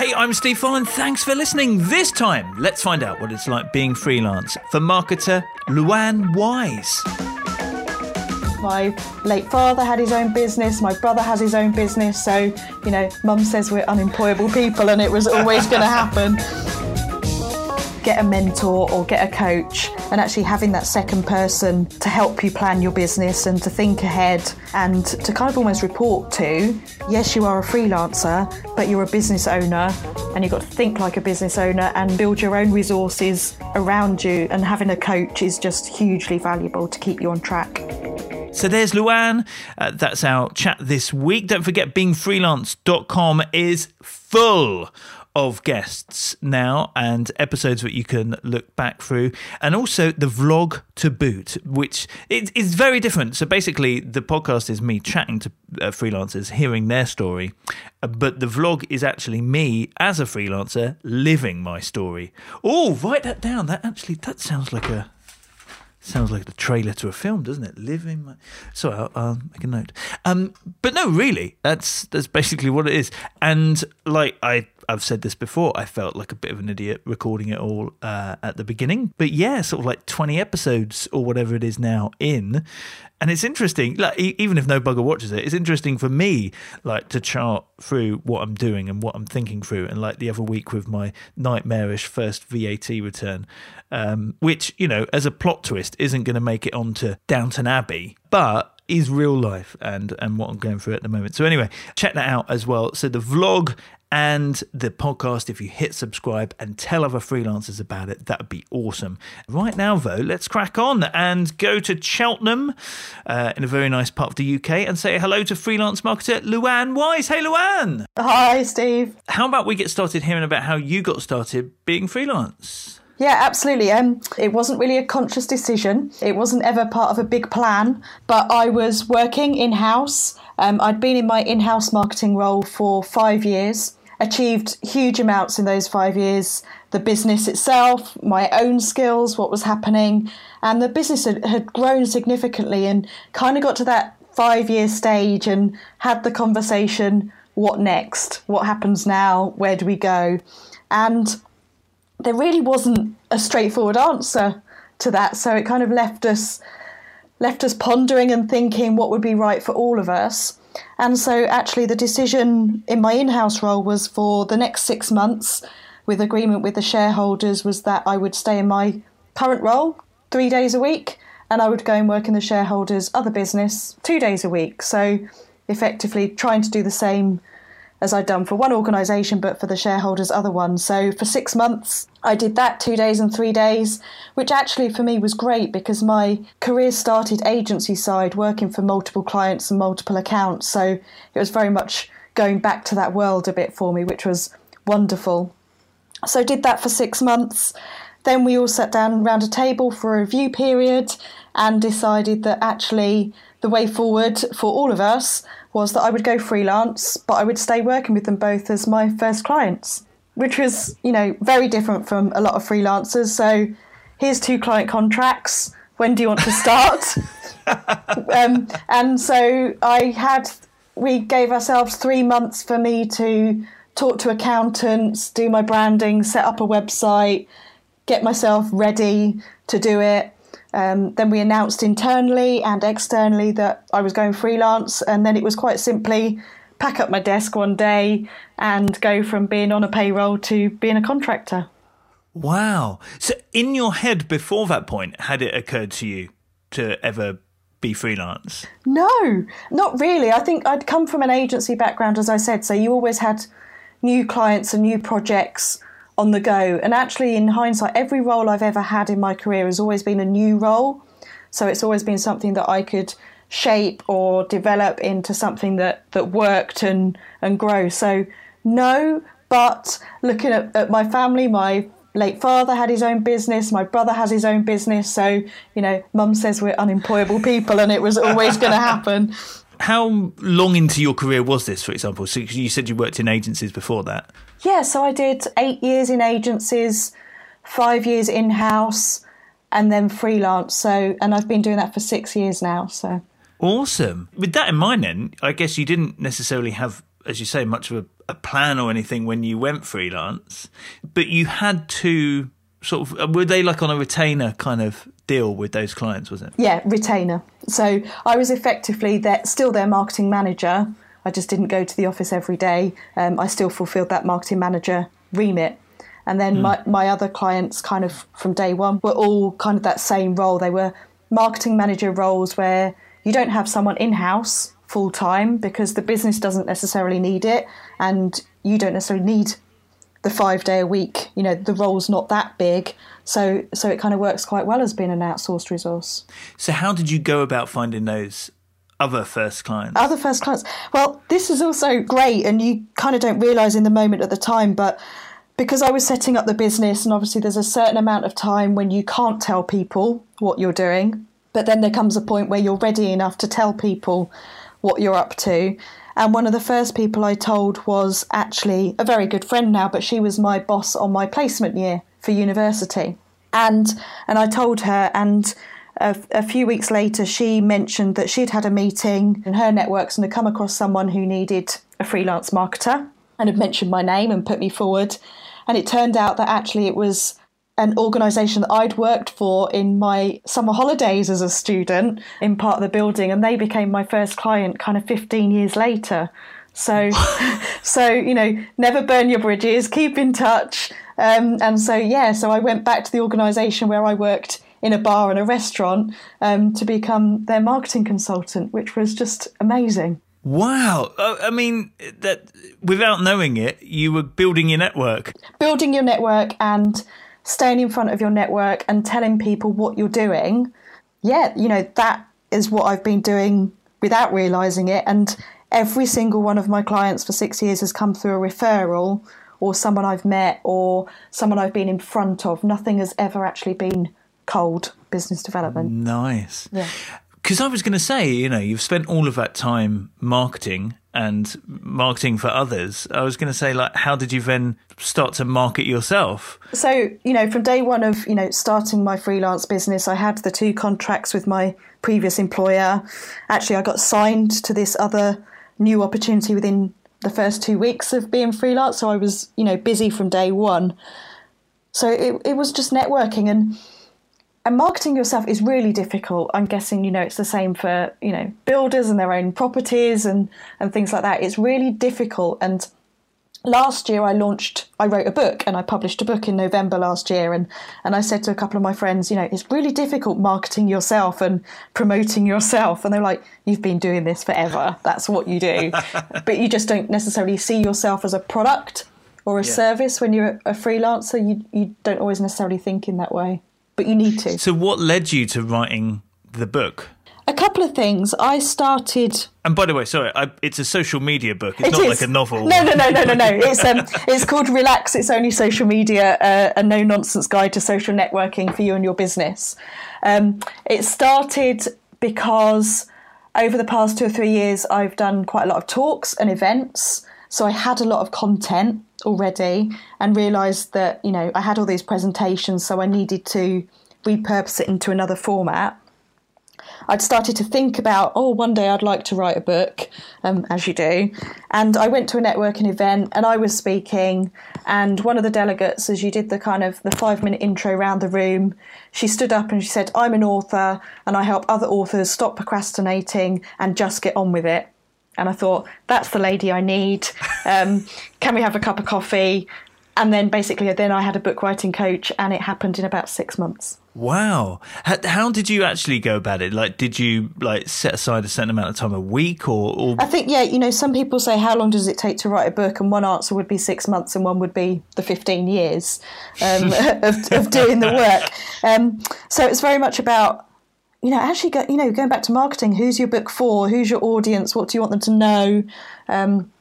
Hey, I'm Steve Folland. Thanks for listening. This time, let's find out what it's like being freelance for marketer Luan Wise. My late father had his own business, my brother has his own business, so, you know, mum says we're unemployable people and it was always going to happen. Get a mentor or get a coach, and actually having that second person to help you plan your business and to think ahead and to kind of almost report to. Yes, you are a freelancer, but you're a business owner and you've got to think like a business owner and build your own resources around you. And having a coach is just hugely valuable to keep you on track. So there's Luan. Uh, that's our chat this week. Don't forget, beingfreelance.com is full of guests now and episodes that you can look back through, and also the vlog to boot, which is very different. So basically, the podcast is me chatting to uh, freelancers, hearing their story, uh, but the vlog is actually me as a freelancer living my story. Oh, write that down. That actually that sounds like a Sounds like the trailer to a film, doesn't it? Living. My... Sorry, I'll, I'll, make a note. Um, but no, really, that's that's basically what it is. And like I, I've said this before, I felt like a bit of an idiot recording it all uh, at the beginning. But yeah, sort of like twenty episodes or whatever it is now in, and it's interesting. Like even if no bugger watches it, it's interesting for me, like to chart through what I'm doing and what I'm thinking through. And like the other week with my nightmarish first VAT return, um, which you know, as a plot twist, isn't going to make it onto Downton Abbey, but is real life and and what I'm going through at the moment. So anyway, check that out as well. So the vlog and the podcast, if you hit subscribe and tell other freelancers about it, that would be awesome. Right now, though, let's crack on and go to Cheltenham uh, in a very nice part of the UK and say hello to freelance marketer Luan Wise. Hey, Luan. Hi, Steve. How about we get started hearing about how you got started being freelance? Yeah, absolutely. Um, it wasn't really a conscious decision. It wasn't ever part of a big plan, but I was working in house. Um, I'd been in my in house marketing role for five years achieved huge amounts in those five years. The business itself, my own skills, what was happening, and the business had, had grown significantly and kind of got to that five year stage and had the conversation what next? What happens now? Where do we go? And there really wasn't a straightforward answer to that. So it kind of left us left us pondering and thinking what would be right for all of us. And so, actually, the decision in my in house role was for the next six months, with agreement with the shareholders, was that I would stay in my current role three days a week and I would go and work in the shareholders' other business two days a week. So, effectively, trying to do the same as I'd done for one organisation, but for the shareholders' other one. So for six months, I did that two days and three days, which actually for me was great because my career started agency side, working for multiple clients and multiple accounts. So it was very much going back to that world a bit for me, which was wonderful. So did that for six months. Then we all sat down around a table for a review period and decided that actually the way forward for all of us was that I would go freelance, but I would stay working with them both as my first clients, which was, you know, very different from a lot of freelancers. So here's two client contracts. When do you want to start? um, and so I had, we gave ourselves three months for me to talk to accountants, do my branding, set up a website, get myself ready to do it. Um, then we announced internally and externally that I was going freelance, and then it was quite simply pack up my desk one day and go from being on a payroll to being a contractor. Wow. So, in your head before that point, had it occurred to you to ever be freelance? No, not really. I think I'd come from an agency background, as I said, so you always had new clients and new projects on the go. And actually, in hindsight, every role I've ever had in my career has always been a new role. So it's always been something that I could shape or develop into something that, that worked and, and grow. So, no, but looking at, at my family, my late father had his own business, my brother has his own business. So, you know, mum says we're unemployable people and it was always going to happen. How long into your career was this, for example? So you said you worked in agencies before that. Yeah, so I did eight years in agencies, five years in house, and then freelance. So, and I've been doing that for six years now. So awesome. With that in mind, then I guess you didn't necessarily have as you say, much of a, a plan or anything when you went freelance, but you had to sort of were they like on a retainer kind of deal with those clients? Was it? Yeah, retainer. So I was effectively their, still their marketing manager. I just didn't go to the office every day. Um, I still fulfilled that marketing manager remit. And then mm. my, my other clients, kind of from day one, were all kind of that same role. They were marketing manager roles where you don't have someone in house full time because the business doesn't necessarily need it and you don't necessarily need the five day a week. You know, the role's not that big. So so it kind of works quite well as being an outsourced resource. So how did you go about finding those other first clients? Other first clients. Well, this is also great and you kind of don't realise in the moment at the time, but because I was setting up the business and obviously there's a certain amount of time when you can't tell people what you're doing. But then there comes a point where you're ready enough to tell people what you're up to. And one of the first people I told was actually a very good friend now, but she was my boss on my placement year for university. And and I told her, and a, a few weeks later, she mentioned that she'd had a meeting in her networks and had come across someone who needed a freelance marketer and had mentioned my name and put me forward. And it turned out that actually it was an organisation that I'd worked for in my summer holidays as a student in part of the building, and they became my first client kind of 15 years later. So, so you know, never burn your bridges, keep in touch. Um, and so, yeah, so I went back to the organisation where I worked in a bar and a restaurant um, to become their marketing consultant, which was just amazing. Wow. I mean, that without knowing it, you were building your network. Building your network and staying in front of your network and telling people what you're doing, yeah, you know, that is what I've been doing without realizing it. And every single one of my clients for six years has come through a referral or someone I've met or someone I've been in front of. Nothing has ever actually been cold business development. Nice. Yeah. Because I was going to say, you know, you've spent all of that time marketing and marketing for others. I was going to say, like, how did you then start to market yourself? So, you know, from day one of, you know, starting my freelance business, I had the two contracts with my previous employer. Actually, I got signed to this other new opportunity within the first two weeks of being freelance. So I was, you know, busy from day one. So it, it was just networking and and marketing yourself is really difficult. I'm guessing you know it's the same for you know builders and their own properties and and things like that. It's really difficult. And last year I launched, I wrote a book and I published a book in November last year. And and I said to a couple of my friends, you know, it's really difficult marketing yourself and promoting yourself. And they're like, you've been doing this forever. That's what you do, but you just don't necessarily see yourself as a product or a yeah. service when you're a freelancer. You you don't always necessarily think in that way but you need to. So, what led you to writing the book? A couple of things. I started. And by the way, sorry, I, it's a social media book. It's it not is. like a novel. No, no, no, no, no, no. It's um, it's called Relax. It's only social media, uh, a no nonsense guide to social networking for you and your business. Um, it started because over the past two or three years, I've done quite a lot of talks and events. So I had a lot of content already and realized that, you know, I had all these presentations, so I needed to repurpose it into another format. I'd started to think about, oh, one day I'd like to write a book, um, as you do. And I went to a networking event and I was speaking. And one of the delegates, as you did the kind of the five minute intro around the room, she stood up and she said, I'm an author and I help other authors stop procrastinating and just get on with it. And I thought, that's the lady I need. Um, can we have a cup of coffee? And then basically, then I had a book writing coach, and it happened in about six months. Wow! How, how, did you actually go about it? Like, did you like set aside a certain amount of time a week, or, or, I think yeah. You know, some people say, "How long does it take to write a book?" And one answer would be six months, and one would be the fifteen years um, of, of, doing the work. Um, so it's very much about you know, actually, go, you know, going back to marketing, who's your book for? Who's your audience? What do you want them to know? Um,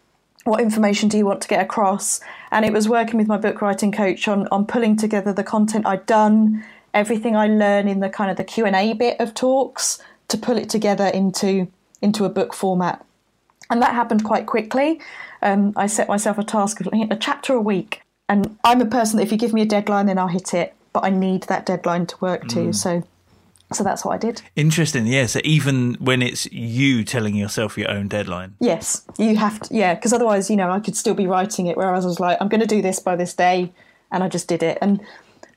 what information do you want to get across? And it was working with my book writing coach on on pulling together the content I'd done, everything I learned in the kind of the Q and A bit of talks to pull it together into into a book format. And that happened quite quickly. Um, I set myself a task of a chapter a week, and I'm a person that if you give me a deadline, then I'll hit it. But I need that deadline to work to. Mm. So So that's what I did. Interesting. Yeah. So even when it's you telling yourself your own deadline. Yes, you have to. Yeah, because otherwise, you know, I could still be writing it. Whereas I was like, I'm going to do this by this day, and I just did it. And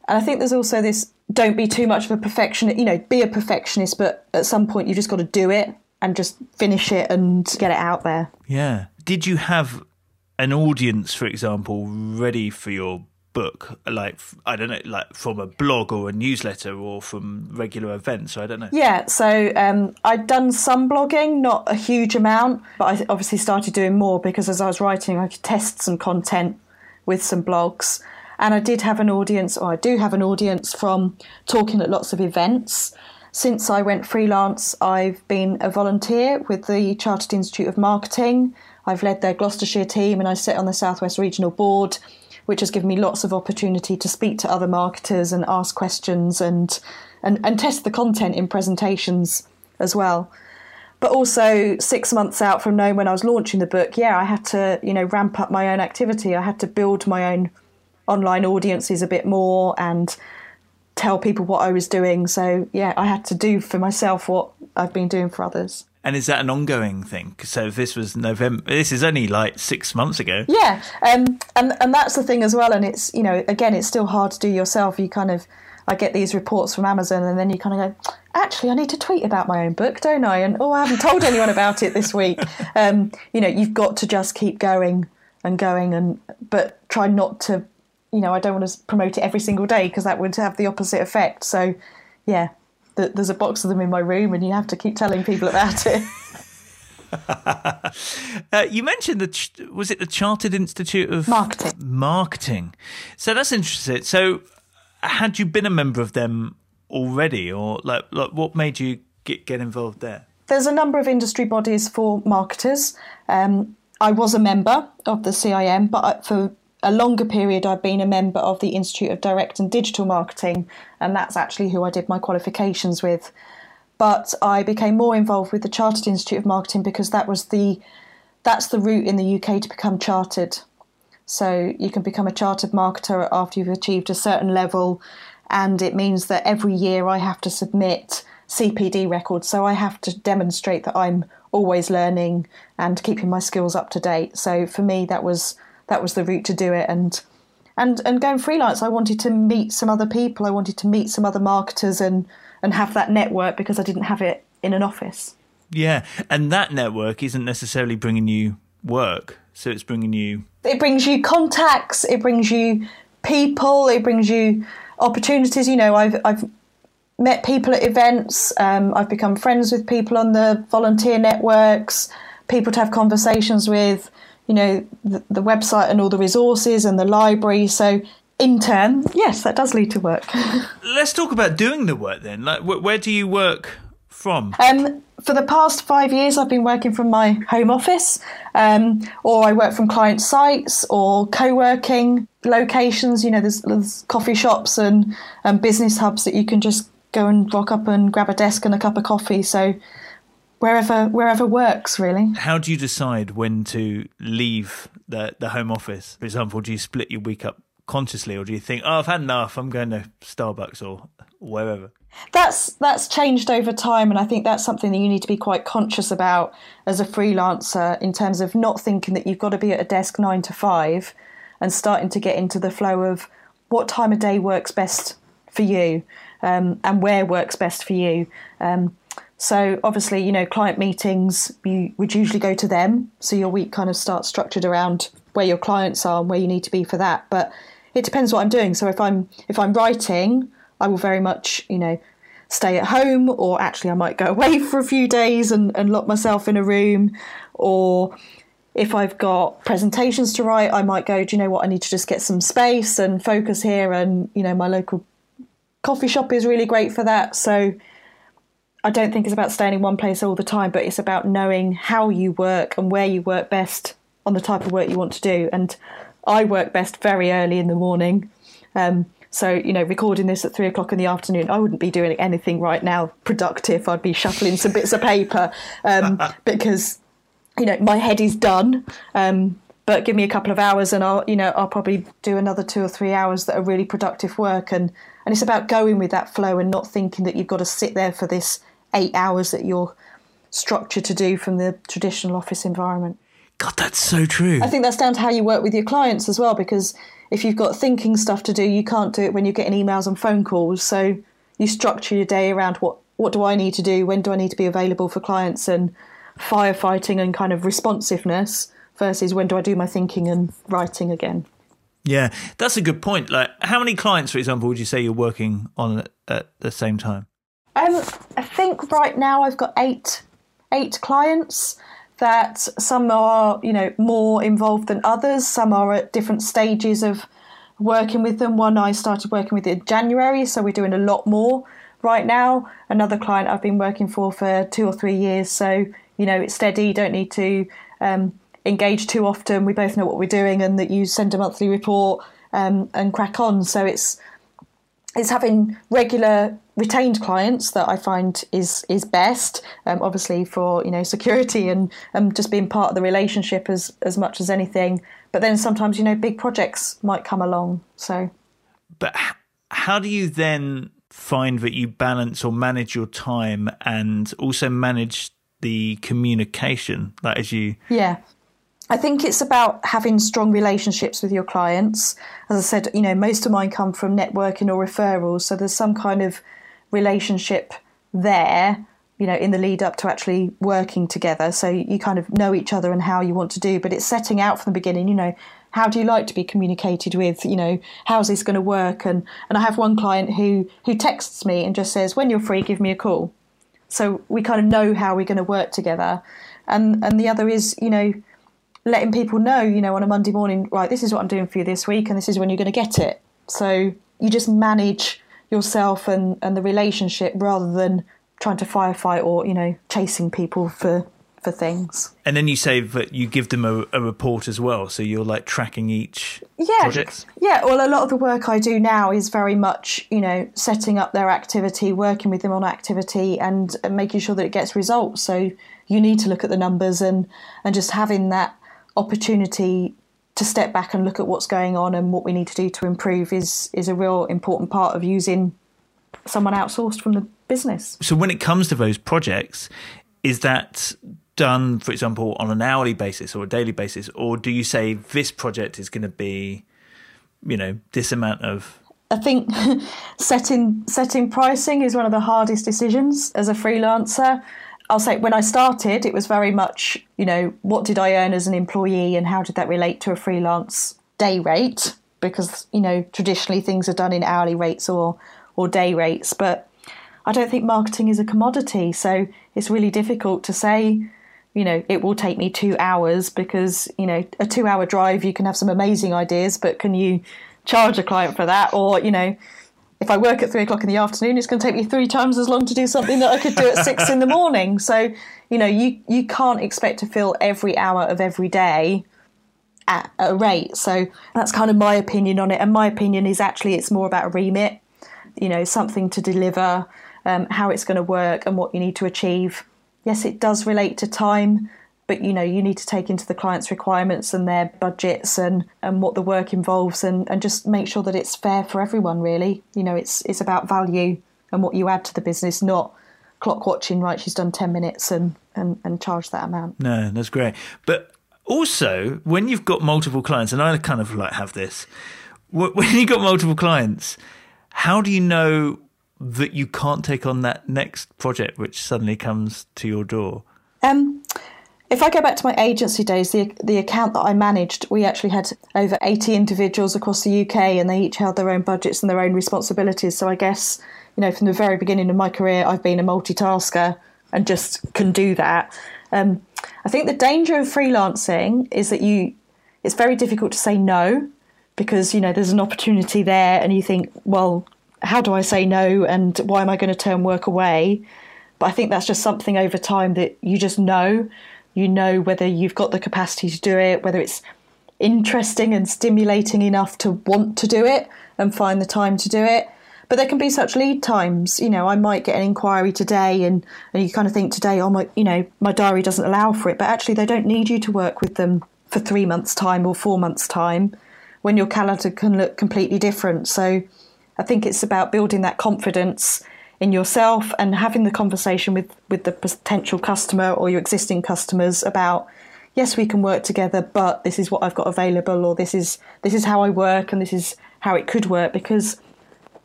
and I think there's also this: don't be too much of a perfectionist. You know, be a perfectionist, but at some point you just got to do it and just finish it and get it out there. Yeah. Did you have an audience, for example, ready for your book like i don't know like from a blog or a newsletter or from regular events i don't know. Yeah so um, i'd done some blogging not a huge amount but i obviously started doing more because as i was writing i could test some content with some blogs. And i did have an audience or i do have an audience from talking at lots of events. Since i went freelance i've been a volunteer with the chartered institute of marketing. I've led their gloucestershire team and i sit on the southwest regional board which has given me lots of opportunity to speak to other marketers and ask questions and and, and test the content in presentations as well. But also six months out from knowing when I was launching the book, yeah, I had to, you know, ramp up my own activity. I had to build my own online audiences a bit more and tell people what I was doing. So yeah, I had to do for myself what I've been doing for others. And is that an ongoing thing? So if this was November, this is only like six months ago. Yeah, um, and and that's the thing as well. And it's you know again, it's still hard to do yourself. You kind of, I get these reports from Amazon, and then you kind of go, actually, I need to tweet about my own book, don't I? And oh, I haven't told anyone about it this week. Um, you know, you've got to just keep going and going, and but try not to, you know, I don't want to promote it every single day because that would have the opposite effect. So, yeah, there's a box of them in my room, and you have to keep telling people about it. uh, you mentioned the was it the Chartered Institute of Marketing? Marketing. So that's interesting. So, had you been a member of them already, or like, like what made you get get involved there? There's a number of industry bodies for marketers. Um, I was a member of the CIM, but for a longer period, I've been a member of the Institute of Direct and Digital Marketing, and that's actually who I did my qualifications with. But I became more involved with the Chartered Institute of Marketing because that was the that's the route in the UK to become chartered. So you can become a chartered marketer after you've achieved a certain level, and it means that every year I have to submit CPD records. So I have to demonstrate that I'm always learning and keeping my skills up to date. So for me, that was that was the route to do it. And and and going freelance, I wanted to meet some other people. I wanted to meet some other marketers and and have that network because I didn't have it in an office. Yeah, and that network isn't necessarily bringing you work, so it's bringing you. It brings you contacts. It brings you people. It brings you opportunities. You know, I've I've met people at events. Um, I've become friends with people on the volunteer networks. People to have conversations with you know, the, the website and all the resources and the library. So in turn, yes, that does lead to work. Let's talk about doing the work then. Like, where do you work from? Um, for the past five years, I've been working from my home office, um, or I work from client sites or co-working locations. You know, there's, there's coffee shops and, and business hubs that you can just go and rock up and grab a desk and a cup of coffee. So wherever wherever works really. How do you decide when to leave the the home office? For example do you split your week up consciously or do you think oh i've had enough i'm going to starbucks or wherever that's that's changed over time and i think that's something that you need to be quite conscious about as a freelancer in terms of not thinking that you've got to be at a desk 9 to 5 and starting to get into the flow of what time of day works best for you um, and where works best for you. Um, so obviously, you know, client meetings, you would usually go to them. So your week kind of starts structured around where your clients are and where you need to be for that. But it depends what I'm doing. So if I'm if I'm writing, I will very much, you know, stay at home or actually I might go away for a few days and, and lock myself in a room or if I've got presentations to write, I might go, do you know what, I need to just get some space and focus here and, you know, my local coffee shop is really great for that. So I don't think it's about staying in one place all the time, but it's about knowing how you work and where you work best on the type of work you want to do. And I work best very early in the morning. Um, so, you know, recording this at three o'clock in the afternoon, I wouldn't be doing anything right now productive. I'd be shuffling some bits of paper um, because, you know, my head is done. Um, but give me a couple of hours and I'll, you know, I'll probably do another two or three hours that are really productive work. And, and it's about going with that flow and not thinking that you've got to sit there for this eight hours that you're structured to do from the traditional office environment. God, that's so true. I think that's down to how you work with your clients as well, because if you've got thinking stuff to do, you can't do it when you're getting emails and phone calls. So you structure your day around what what do I need to do, when do I need to be available for clients, and firefighting and kind of responsiveness versus when do I do my thinking and writing again. Yeah, that's a good point. Like, how many clients, for example, would you say you're working on at, at the same time? Um, I think right now I've got eight eight clients. That some are, you know, more involved than others. Some are at different stages of working with them. One I started working with in January, so we're doing a lot more right now. Another client I've been working for for two or three years, so you know it's steady. Don't need to um, engage too often. We both know what we're doing, and that you send a monthly report um, and crack on. So it's it's having regular retained clients that I find is is best. Um, obviously for you know security and um, just being part of the relationship as as much as anything. But then sometimes you know big projects might come along. So, but how do you then find that you balance or manage your time and also manage the communication, That is you yeah. I think it's about having strong relationships with your clients. As I said, you know, most of mine come from networking or referrals, so there's some kind of relationship there, you know, in the lead up to actually working together. So you kind of know each other and how you want to do, but it's setting out from the beginning, you know, how do you like to be communicated with? You know, how's this going to work? And and I have one client who who texts me and just says, when you're free, give me a call. So we kind of know how we're going to work together. And and the other is, you know, letting people know, you know, on a Monday morning, right, this is what I'm doing for you this week, and this is when you're going to get it. So you just manage yourself and, and the relationship rather than trying to firefight or, you know, chasing people for for things. And then you say that you give them a, a report as well, so you're like tracking each yeah, project. Yeah, well, a lot of the work I do now is very much, you know, setting up their activity, working with them on activity, and, and making sure that it gets results. So you need to look at the numbers and and just having that opportunity to step back and look at what's going on and what we need to do to improve is is a real important part of using someone outsourced from the business. So when it comes to those projects, is that done, for example, on an hourly basis or a daily basis, or do you say this project is going to be, you know, this amount of? I think setting setting pricing is one of the hardest decisions as a freelancer. I'll say when I started, it was very much, you know, what did I earn as an employee and how did that relate to a freelance day rate? Because, you know, traditionally things are done in hourly rates or, or day rates. But I don't think marketing is a commodity. So it's really difficult to say, you know, it will take me two hours because, you know, a two hour drive, you can have some amazing ideas, but can you charge a client for that? Or, you know, if I work at three o'clock in the afternoon, it's going to take me three times as long to do something that I could do at six in the morning. So, you know, you, you can't expect to fill every hour of every day at a rate. So that's kind of my opinion on it. And my opinion is actually it's more about a remit, you know, something to deliver, um, how it's going to work, and what you need to achieve. Yes, it does relate to time, but you know you need to take into the client's requirements and their budgets and and what the work involves and and just make sure that it's fair for everyone really. You know it's it's about value and what you add to the business not clock watching right she's done 10 minutes and and, and charge that amount. No that's great. But also when you've got multiple clients and i kind of like have this when you've got multiple clients how do you know that you can't take on that next project which suddenly comes to your door? Um if I go back to my agency days, the the account that I managed, we actually had over 80 individuals across the UK and they each held their own budgets and their own responsibilities. So I guess, you know, from the very beginning of my career, I've been a multitasker and just can do that. Um, I think the danger of freelancing is that you it's very difficult to say no because, you know, there's an opportunity there and you think, well, how do I say no and why am I going to turn work away? But I think that's just something over time that you just know you know whether you've got the capacity to do it, whether it's interesting and stimulating enough to want to do it and find the time to do it. But there can be such lead times. You know, I might get an inquiry today, and, and you kind of think today, oh my, you know, my diary doesn't allow for it. But actually, they don't need you to work with them for three months' time or four months' time, when your calendar can look completely different. So, I think it's about building that confidence in yourself and having the conversation with, with the potential customer or your existing customers about yes we can work together but this is what I've got available or this is this is how I work and this is how it could work because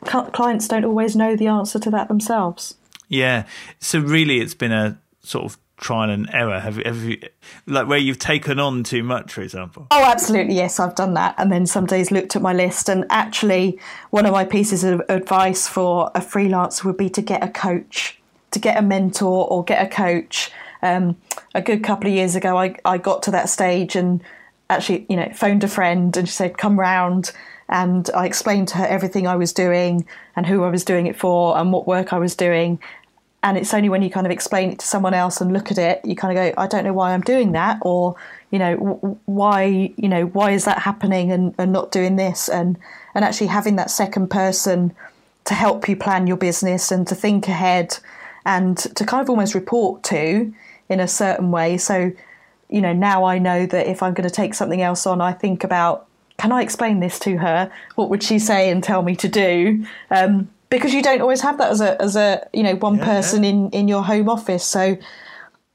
clients don't always know the answer to that themselves. Yeah. So really it's been a sort of trial and error? Have, have you, like where you've taken on too much, for example? Oh, absolutely. Yes, I've done that. And then some days looked at my list. And actually, one of my pieces of advice for a freelancer would be to get a coach, to get a mentor or get a coach. Um, a good couple of years ago, I, I got to that stage and actually, you know, phoned a friend and she said, come round. And I explained to her everything I was doing and who I was doing it for and what work I was doing and it's only when you kind of explain it to someone else and look at it you kind of go i don't know why i'm doing that or you know why you know why is that happening and, and not doing this? And and actually having that second person to help you plan your business and to think ahead and to kind of almost report to in a certain way. So you know now i know that if i'm going to take something else on i think about can i explain this to her? What would she say and tell me to do? Um, because you don't always have that as a as a you know one yeah, person yeah. in in your home office. So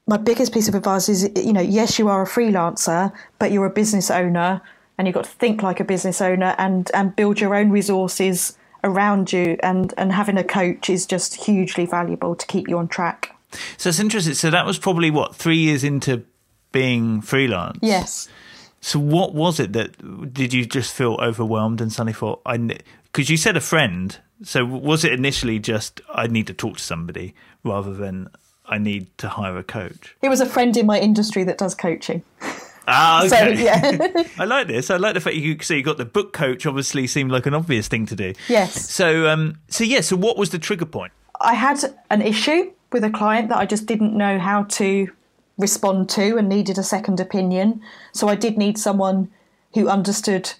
my biggest piece of advice is you know yes you are a freelancer, but you're a business owner and you've got to think like a business owner and and build your own resources around you and and having a coach is just hugely valuable to keep you on track. So it's interesting. So that was probably what three years into being freelance. Yes. So what was it that did you just feel overwhelmed and suddenly thought I because you said a friend so was it initially just I need to talk to somebody rather than I need to hire a coach? It was a friend in my industry that does coaching. Ah, okay. So, yeah. I like this. I like the fact you so you got the book coach. Obviously, seemed like an obvious thing to do. Yes. So, um, so yeah. So, what was the trigger point? I had an issue with a client that I just didn't know how to respond to, and needed a second opinion. So, I did need someone who understood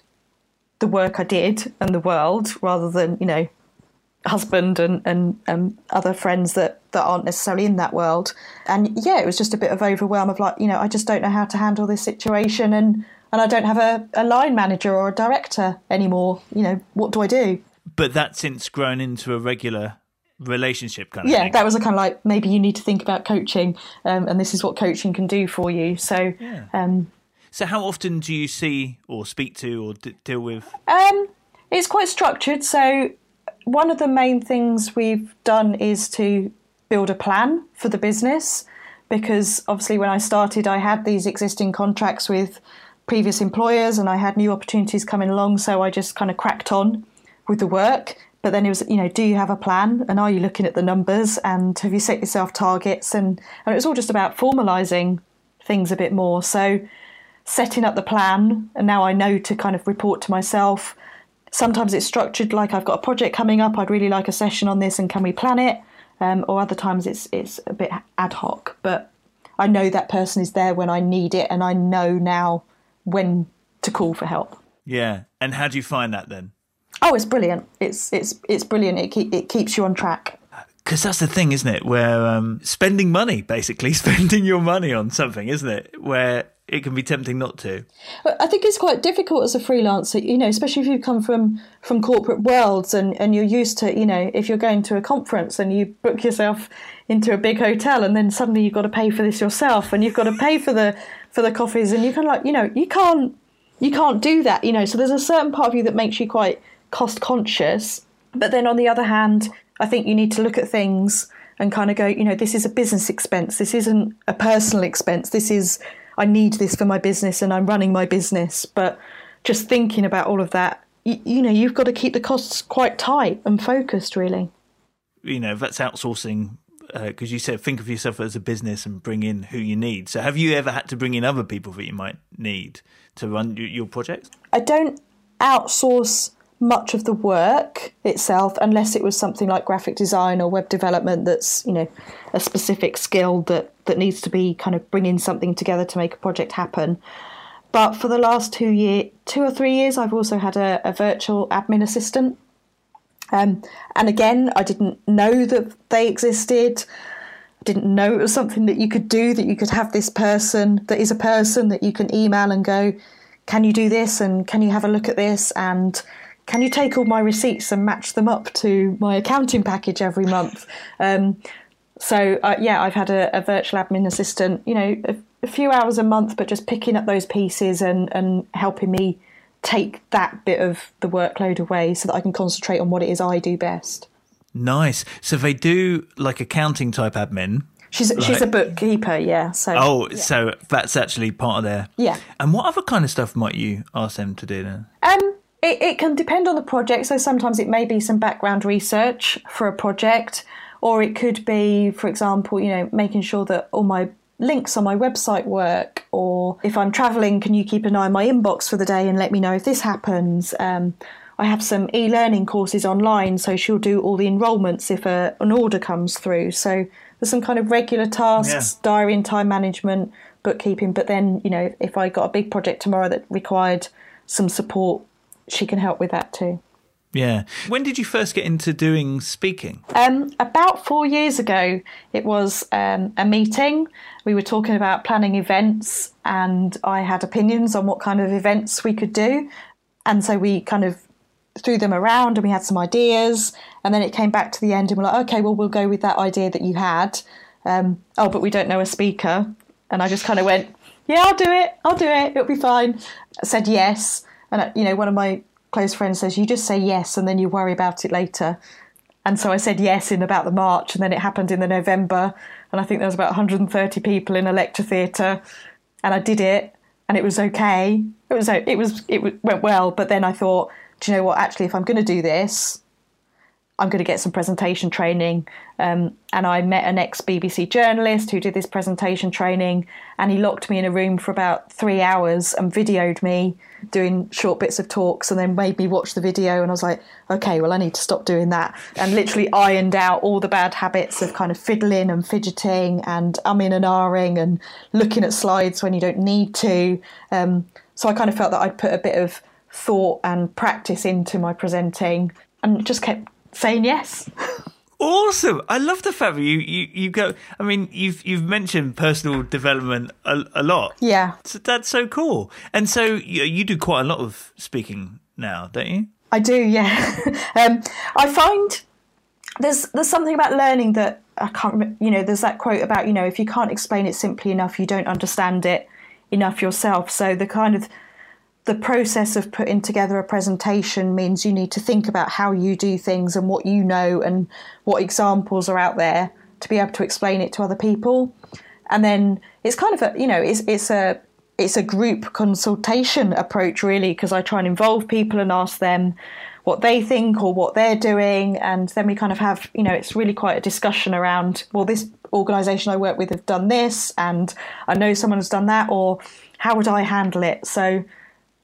the work I did and the world, rather than you know husband and, and um, other friends that, that aren't necessarily in that world. And yeah, it was just a bit of overwhelm of like, you know, I just don't know how to handle this situation and, and I don't have a, a line manager or a director anymore. You know, what do I do? But that's since grown into a regular relationship kind of yeah thing. that was a kind of like maybe you need to think about coaching um, and this is what coaching can do for you so yeah. um, so how often do you see or speak to or d- deal with um, it's quite structured so one of the main things we've done is to build a plan for the business because obviously when I started, I had these existing contracts with previous employers and I had new opportunities coming along. So I just kind of cracked on with the work. But then it was, you know, do you have a plan and are you looking at the numbers and have you set yourself targets? And, and it was all just about formalizing things a bit more. So setting up the plan, and now I know to kind of report to myself Sometimes it's structured like I've got a project coming up. I'd really like a session on this, and can we plan it? Um, or other times it's it's a bit ad hoc. But I know that person is there when I need it, and I know now when to call for help. Yeah, and how do you find that then? Oh, it's brilliant. It's it's it's brilliant. It keep, it keeps you on track. Because that's the thing, isn't it? Where um, spending money, basically spending your money on something, isn't it? Where it can be tempting not to. I think it's quite difficult as a freelancer, you know, especially if you come from from corporate worlds and and you're used to, you know, if you're going to a conference and you book yourself into a big hotel and then suddenly you've got to pay for this yourself and you've got to pay for the for the coffees and you kind of like, you know, you can't you can't do that, you know. So there's a certain part of you that makes you quite cost conscious, but then on the other hand, I think you need to look at things and kind of go, you know, this is a business expense. This isn't a personal expense. This is I need this for my business and I'm running my business. But just thinking about all of that, you, you know, you've got to keep the costs quite tight and focused, really. You know, that's outsourcing because uh, you said think of yourself as a business and bring in who you need. So, have you ever had to bring in other people that you might need to run your projects? I don't outsource much of the work itself unless it was something like graphic design or web development that's you know a specific skill that that needs to be kind of bringing something together to make a project happen. But for the last two year two or three years i've also had a, a virtual admin assistant. Um, and again i didn't know that they existed. Didn't know it was something that you could do that you could have this person that is a person that you can email and go can you do this? And can you have a look at this? And can you take all my receipts and match them up to my accounting package every month? Um, so uh, yeah, I've had a, a, virtual admin assistant, you know, a, a, few hours a month, but just picking up those pieces and and helping me take that bit of the workload away so that I can concentrate on what it is I do best. Nice. So they do like accounting type admin. She's like, she's a bookkeeper, yeah. So oh, yeah. so that's actually part of their yeah. And what other kind of stuff might you ask them to do then? Um, it, it can depend on the project. So sometimes it may be some background research for a project, or it could be, for example, you know, making sure that all my links on my website work, or if I'm traveling, can you keep an eye on my inbox for the day and let me know if this happens? Um, I have some e learning courses online, so she'll do all the enrolments if a, an order comes through. So there's some kind of regular tasks, yeah. diary and time management, bookkeeping. But then, you know, if I got a big project tomorrow that required some support, she can help with that too. Yeah. When did you first get into doing speaking? Um, about four years ago, it was um, a meeting. We were talking about planning events, and I had opinions on what kind of events we could do. And so we kind of threw them around and we had some ideas. And then it came back to the end, and we're like, okay, well, we'll go with that idea that you had. Um, oh, but we don't know a speaker. And I just kind of went, yeah, I'll do it. I'll do it. It'll be fine. I said yes. And, uh, you know, one of my close friends says, You just say yes and then you worry about it later. And so I said yes in about the March, and then it happened in the November. And I think there was about 130 people in a lecture theatre, and I did it, and it was okay. It was it was it went well. But then I thought, do you know what? Actually, if I'm going to do this, I'm going to get some presentation training. Um, and I met an ex BBC journalist who did this presentation training, and he locked me in a room for about three hours and videoed me doing short bits of talks and then made me watch the video. And I was like, okay, well, I need to stop doing that. And literally ironed out all the bad habits of kind of fiddling and fidgeting and umming and ahhing and looking at slides when you don't need to. Um, so I kind of felt that I'd put a bit of thought and practice into my presenting and just kept saying yes. Awesome! I love the fact that you, you, you go. I mean, you've you've mentioned personal development a, a lot. Yeah, so that's so cool. And so you, you do quite a lot of speaking now, don't you? I do. Yeah. um, I find there's there's something about learning that I can't. You know, there's that quote about you know if you can't explain it simply enough, you don't understand it enough yourself. So the kind of the process of putting together a presentation means you need to think about how you do things and what you know and what examples are out there to be able to explain it to other people. And then it's kind of a you know it's it's a it's a group consultation approach really because I try and involve people and ask them what they think or what they're doing and then we kind of have you know it's really quite a discussion around well this organization I work with have done this and I know someone's done that or how would I handle it so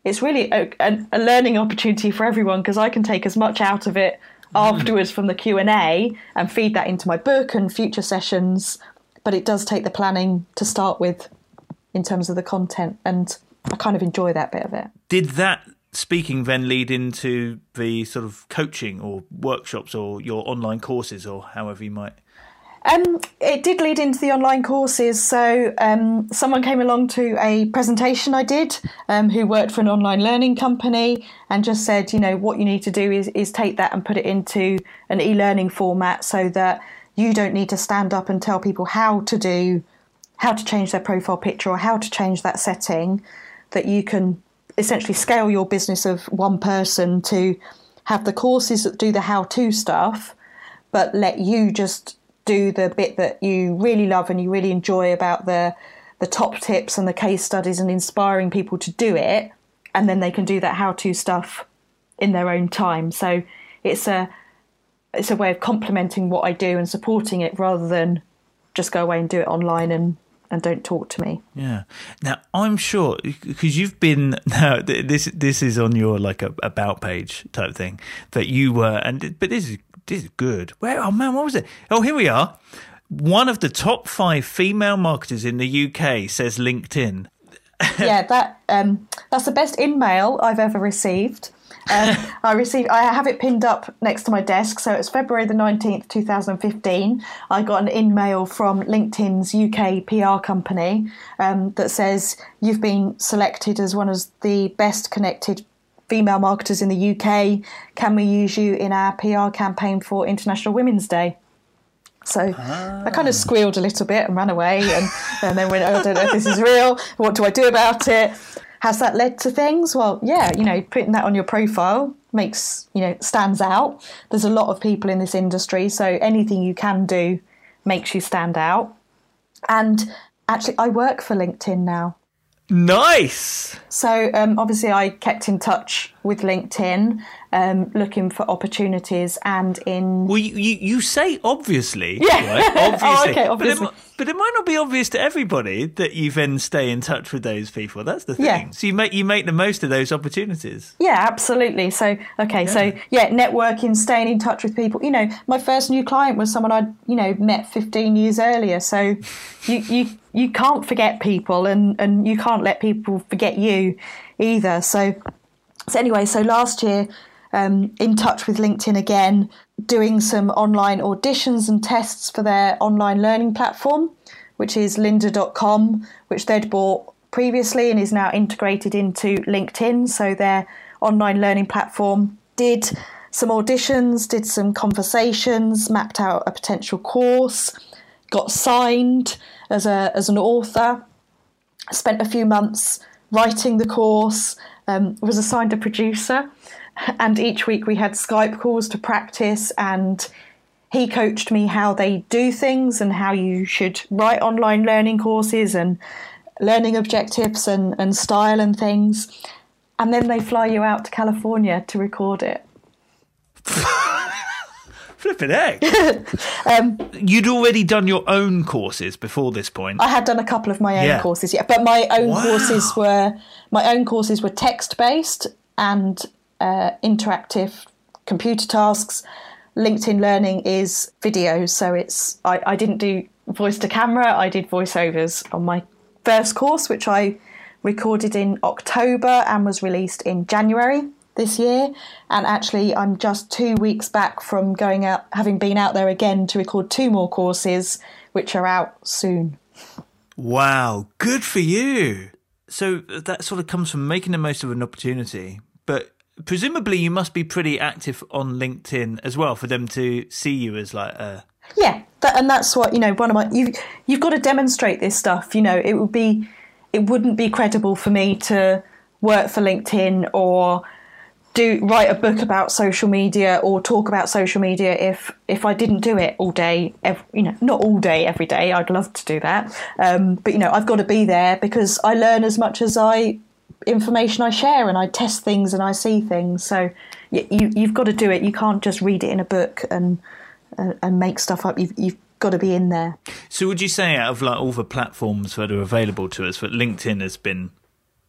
it's really a, a, a learning opportunity for everyone because I can take as much out of it hmm. afterwards from the q&a and feed that into my book and future sessions but it does take the planning to start with in terms of the content and i kind of enjoy that bit of it. Did that speaking then lead into the sort of coaching or workshops or your online courses or however you might um, it did lead into the online courses. So um, someone came along to a presentation I did, um, who worked for an online learning company, and just said, you know, what you need to do is is take that and put it into an e-learning format, so that you don't need to stand up and tell people how to do, how to change their profile picture or how to change that setting. That you can essentially scale your business of one person to have the courses that do the how-to stuff, but let you just do the bit that you really love and you really enjoy about the the top tips and the case studies and inspiring people to do it and then they can do that how to stuff in their own time so it's a it's a way of complementing what I do and supporting it rather than just go away and do it online and and don't talk to me. Yeah. Now I'm sure because you've been now this this is on your like a about page type thing that you were and but this is this is good. Where? Oh man, what was it? Oh, here we are. One of the top five female marketers in the UK says LinkedIn. yeah, that um, that's the best in-mail I've ever received. Um, I received. I have it pinned up next to my desk. So it's February the nineteenth, two thousand fifteen. I got an in-mail from LinkedIn's UK PR company um, that says you've been selected as one of the best connected female marketers in the UK. Can we use you in our PR campaign for International Women's Day? So I kind of ah. squealed a little bit and ran away, and, and then went, oh, I don't know if this is real. What do I do about it? Has that led to things? Well, yeah, you know, putting that on your profile makes, you know, stands out. There's a lot of people in this industry, so anything you can do makes you stand out. And actually, I work for LinkedIn now. Nice. So um, obviously, I kept in touch with LinkedIn, um, looking for opportunities, and in Well, you, you, you say obviously. Yeah. Right? Obviously. Oh, okay, But it, but it might not be obvious to everybody that you then stay in touch with those people. That's the thing. Yeah. So you make you make the most of those opportunities. Yeah, absolutely. So, okay, so yeah, networking, staying in touch with people. You know, my first new client was someone I'd you know met 15 years earlier. So, you you you can't forget people, and and you can't let people forget you either. So, so anyway, so last year, um, in touch with LinkedIn again, doing some online auditions and tests for their online learning platform, which is lynda.com, which they'd bought previously and is now integrated into LinkedIn. So their online learning platform did some auditions, did some conversations, mapped out a potential course, got signed as a as an author spent a few months writing the course, um, was assigned a producer, and each week we had Skype calls to practice. And he coached me how they do things and how you should write online learning courses and learning objectives and, and style and things. And then they fly you out to California to record it. Flipping heck. Um, You'd already done your own courses before this point. I had done a couple of my own Yeah. courses, yeah, but my own Wow. courses were my own courses were text based and uh, interactive computer tasks. LinkedIn Learning is video, so it's I, I didn't do voice to camera. I did voiceovers on my first course, which I recorded in October and was released in January this year. And actually, I'm just two weeks back from going out, having been out there again to record two more courses, which are out soon. Wow, good for you. So uh, that sort of comes from making the most of an opportunity, but presumably you must be pretty active on LinkedIn as well for them to see you as like a Yeah, that, and that's what you know. One of my you you've got to demonstrate this stuff. You know, it would be it wouldn't be credible for me to work for LinkedIn or do write a book about social media or talk about social media if if I didn't do it all day. Ev you know, not all day every day. I'd love to do that, um, but you know, I've got to be there because I learn as much as I information I share and I test things and I see things. So you, you you've got to do it. You can't just read it in a book and and, and make stuff up. You've you've got to be in there. So would you say out of like all the platforms that are available to us that LinkedIn has been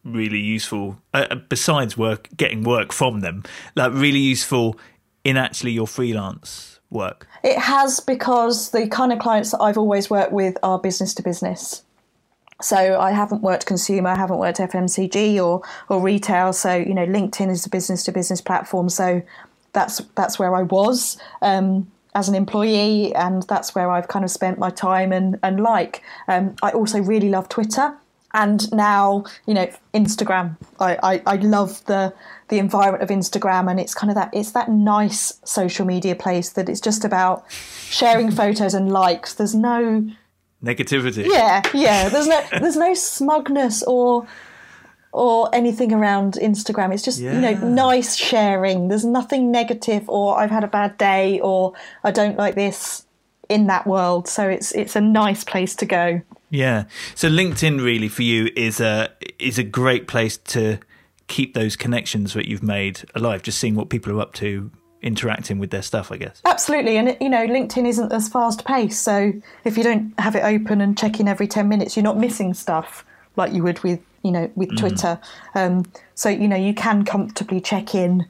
really useful uh, besides work getting work from them like really useful in actually your freelance work It has because the kind of clients that I've always worked with are business to business. So I haven't worked consumer, I haven't worked FMCG or or retail. So you know, LinkedIn is a business to business platform. So that's that's where I was um, as an employee, and that's where I've kind of spent my time and and like. Um, I also really love Twitter. And now, you know, Instagram. I, I, I love the the environment of Instagram, and it's kind of that it's that nice social media place that it's just about sharing photos and likes. There's no negativity yeah, yeah. There's no there's no smugness or or anything around Instagram. It's just you know nice sharing. There's nothing negative or I've had a bad day or I don't like this in that world. So it's it's a nice place to go. Yeah so linkedin really for you is a is a great place to keep those connections that you've made alive just seeing what people are up to interacting with their stuff i guess Absolutely, and you know LinkedIn isn't as fast paced. So if you don't have it open and check in every ten minutes, you're not missing stuff like you would with you know with Twitter. Um, so you know you can comfortably check in.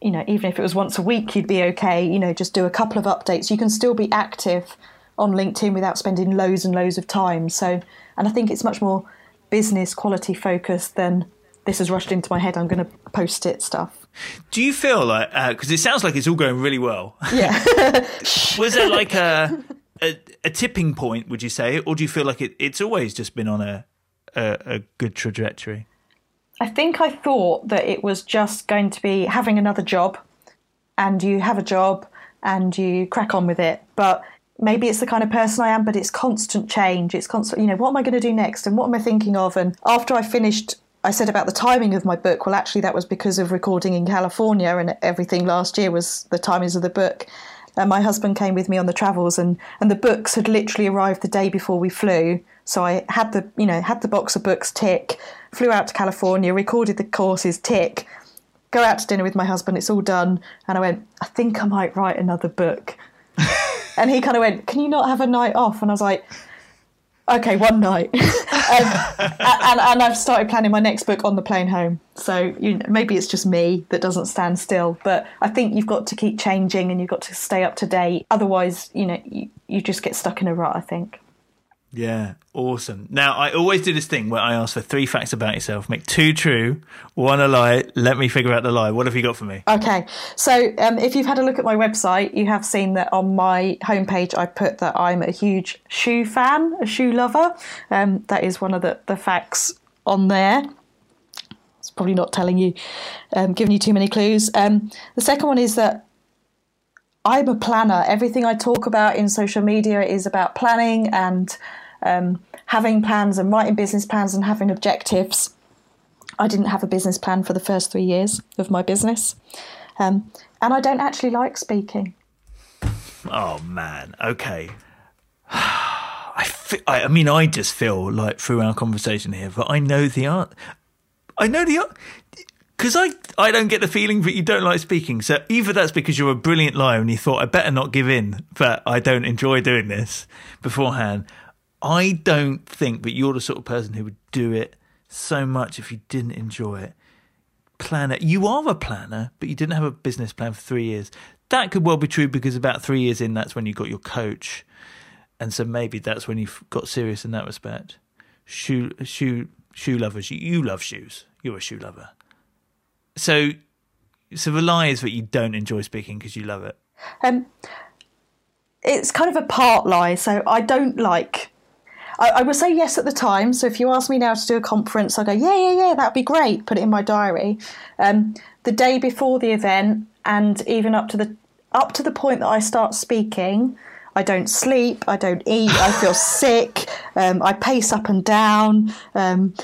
You know, even if it was once a week, you'd be okay. You know, just do a couple of updates. You can still be active on LinkedIn without spending loads and loads of time. So, and I think it's much more business quality focused than this has rushed into my head. I'm going to post it stuff. do you feel like uh, because it sounds like it's all going really well Yeah. was there like a, a a tipping point would you say or do you feel like it, it's always just been on a a, a good trajectory I think I thought that it was just going to be having another job, and you have a job and you crack on with it. But maybe it's the kind of person I am, but it's constant change. It's constant, you know, what am I going to do next and what am I thinking of? And after I finished, I said about the timing of my book. Well, actually, that was because of recording in California and everything last year was the timings of the book. And my husband came with me on the travels, and, and the books had literally arrived the day before we flew. So I had the, you know, had the box of books tick, flew out to California, recorded the courses tick, go out to dinner with my husband. It's all done, and I went. I think I might write another book. And he kind of went, "Can you not have a night off?" And I was like, "Okay, one night." um, and, and I've started planning my next book on the plane home. So you know, maybe it's just me that doesn't stand still, but I think you've got to keep changing and you've got to stay up to date. Otherwise, you know, you, you just get stuck in a rut. I think. Yeah, awesome. Now, I always do this thing where I ask for three facts about yourself, make two true, one a lie. Let me figure out the lie. What have you got for me? Okay, so um, if you've had a look at my website, you have seen that on my homepage I put that I'm a huge shoe fan, a shoe lover. Um, that is one of the, the facts on there. It's probably not telling you, um, giving you too many clues. Um, the second one is that I'm a planner. Everything I talk about in social media is about planning and um, having plans and writing business plans and having objectives. I didn't have a business plan for the first three years of my business. Um, and I don't actually like speaking. Oh, man. Okay. I, I, mean, I just feel like through our conversation here, but I know the art. I know the because I I don't get the feeling that you don't like speaking. So either that's because you're a brilliant liar and you thought I better not give in, but I don't enjoy doing this beforehand, I don't think that you're the sort of person who would do it so much if you didn't enjoy it. Planner, you are a planner, but you didn't have a business plan for three years. That could well be true because about three years in, that's when you got your coach, and so maybe that's when you got serious in that respect. Shoe, shoe, shoe lovers. You, you love shoes. You're a shoe lover. So, so the lie is that you don't enjoy speaking because you love it. Um, it's kind of a part lie. So I don't like I, I would say yes at the time. So if you ask me now to do a conference, I go, yeah, yeah, yeah, that'd be great. Put it in my diary. Um, the day before the event, and even up to the up to the point that I start speaking, I don't sleep, I don't eat, I feel sick, um, I pace up and down. Um,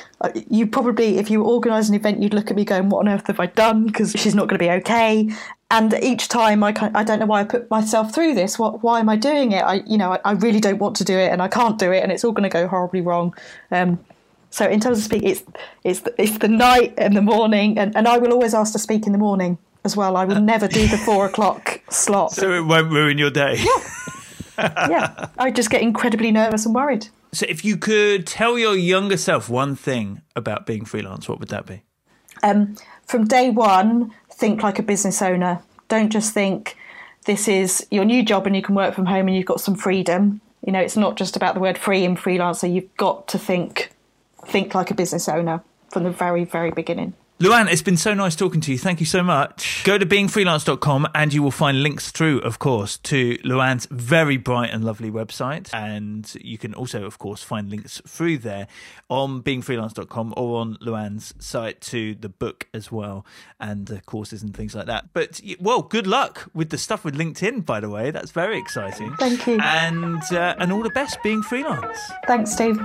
you probably, if you organise an event, you'd look at me going, "What on earth have I done?" Because she's not going to be okay and each time I I don't know why I put myself through this. What why am I doing it? I you know I, I really don't want to do it, and I can't do it, and it's all going to go horribly wrong. Um, so in terms of speaking, it's it's the, it's the night and the morning, and, and I will always ask to speak in the morning as well. I will never do the four o'clock slot. So it won't ruin your day. Yeah, yeah. I just get incredibly nervous and worried. So if you could tell your younger self one thing about being freelance, what would that be? Um, from day one, think like a business owner. Don't just think this is your new job and you can work from home and you've got some freedom. You know, it's not just about the word free and freelancer. You've got to think think like a business owner from the very, very beginning. Luan, it's been so nice talking to you. Thank you so much. Go to beingfreelance.com and you will find links through, of course, to Luan's very bright and lovely website. And you can also, of course, find links through there on beingfreelance.com or on Luan's site to the book as well and the courses and things like that. But, well, good luck with the stuff with LinkedIn, by the way. That's very exciting. Thank you. And, uh, and all the best being freelance. Thanks, Steve.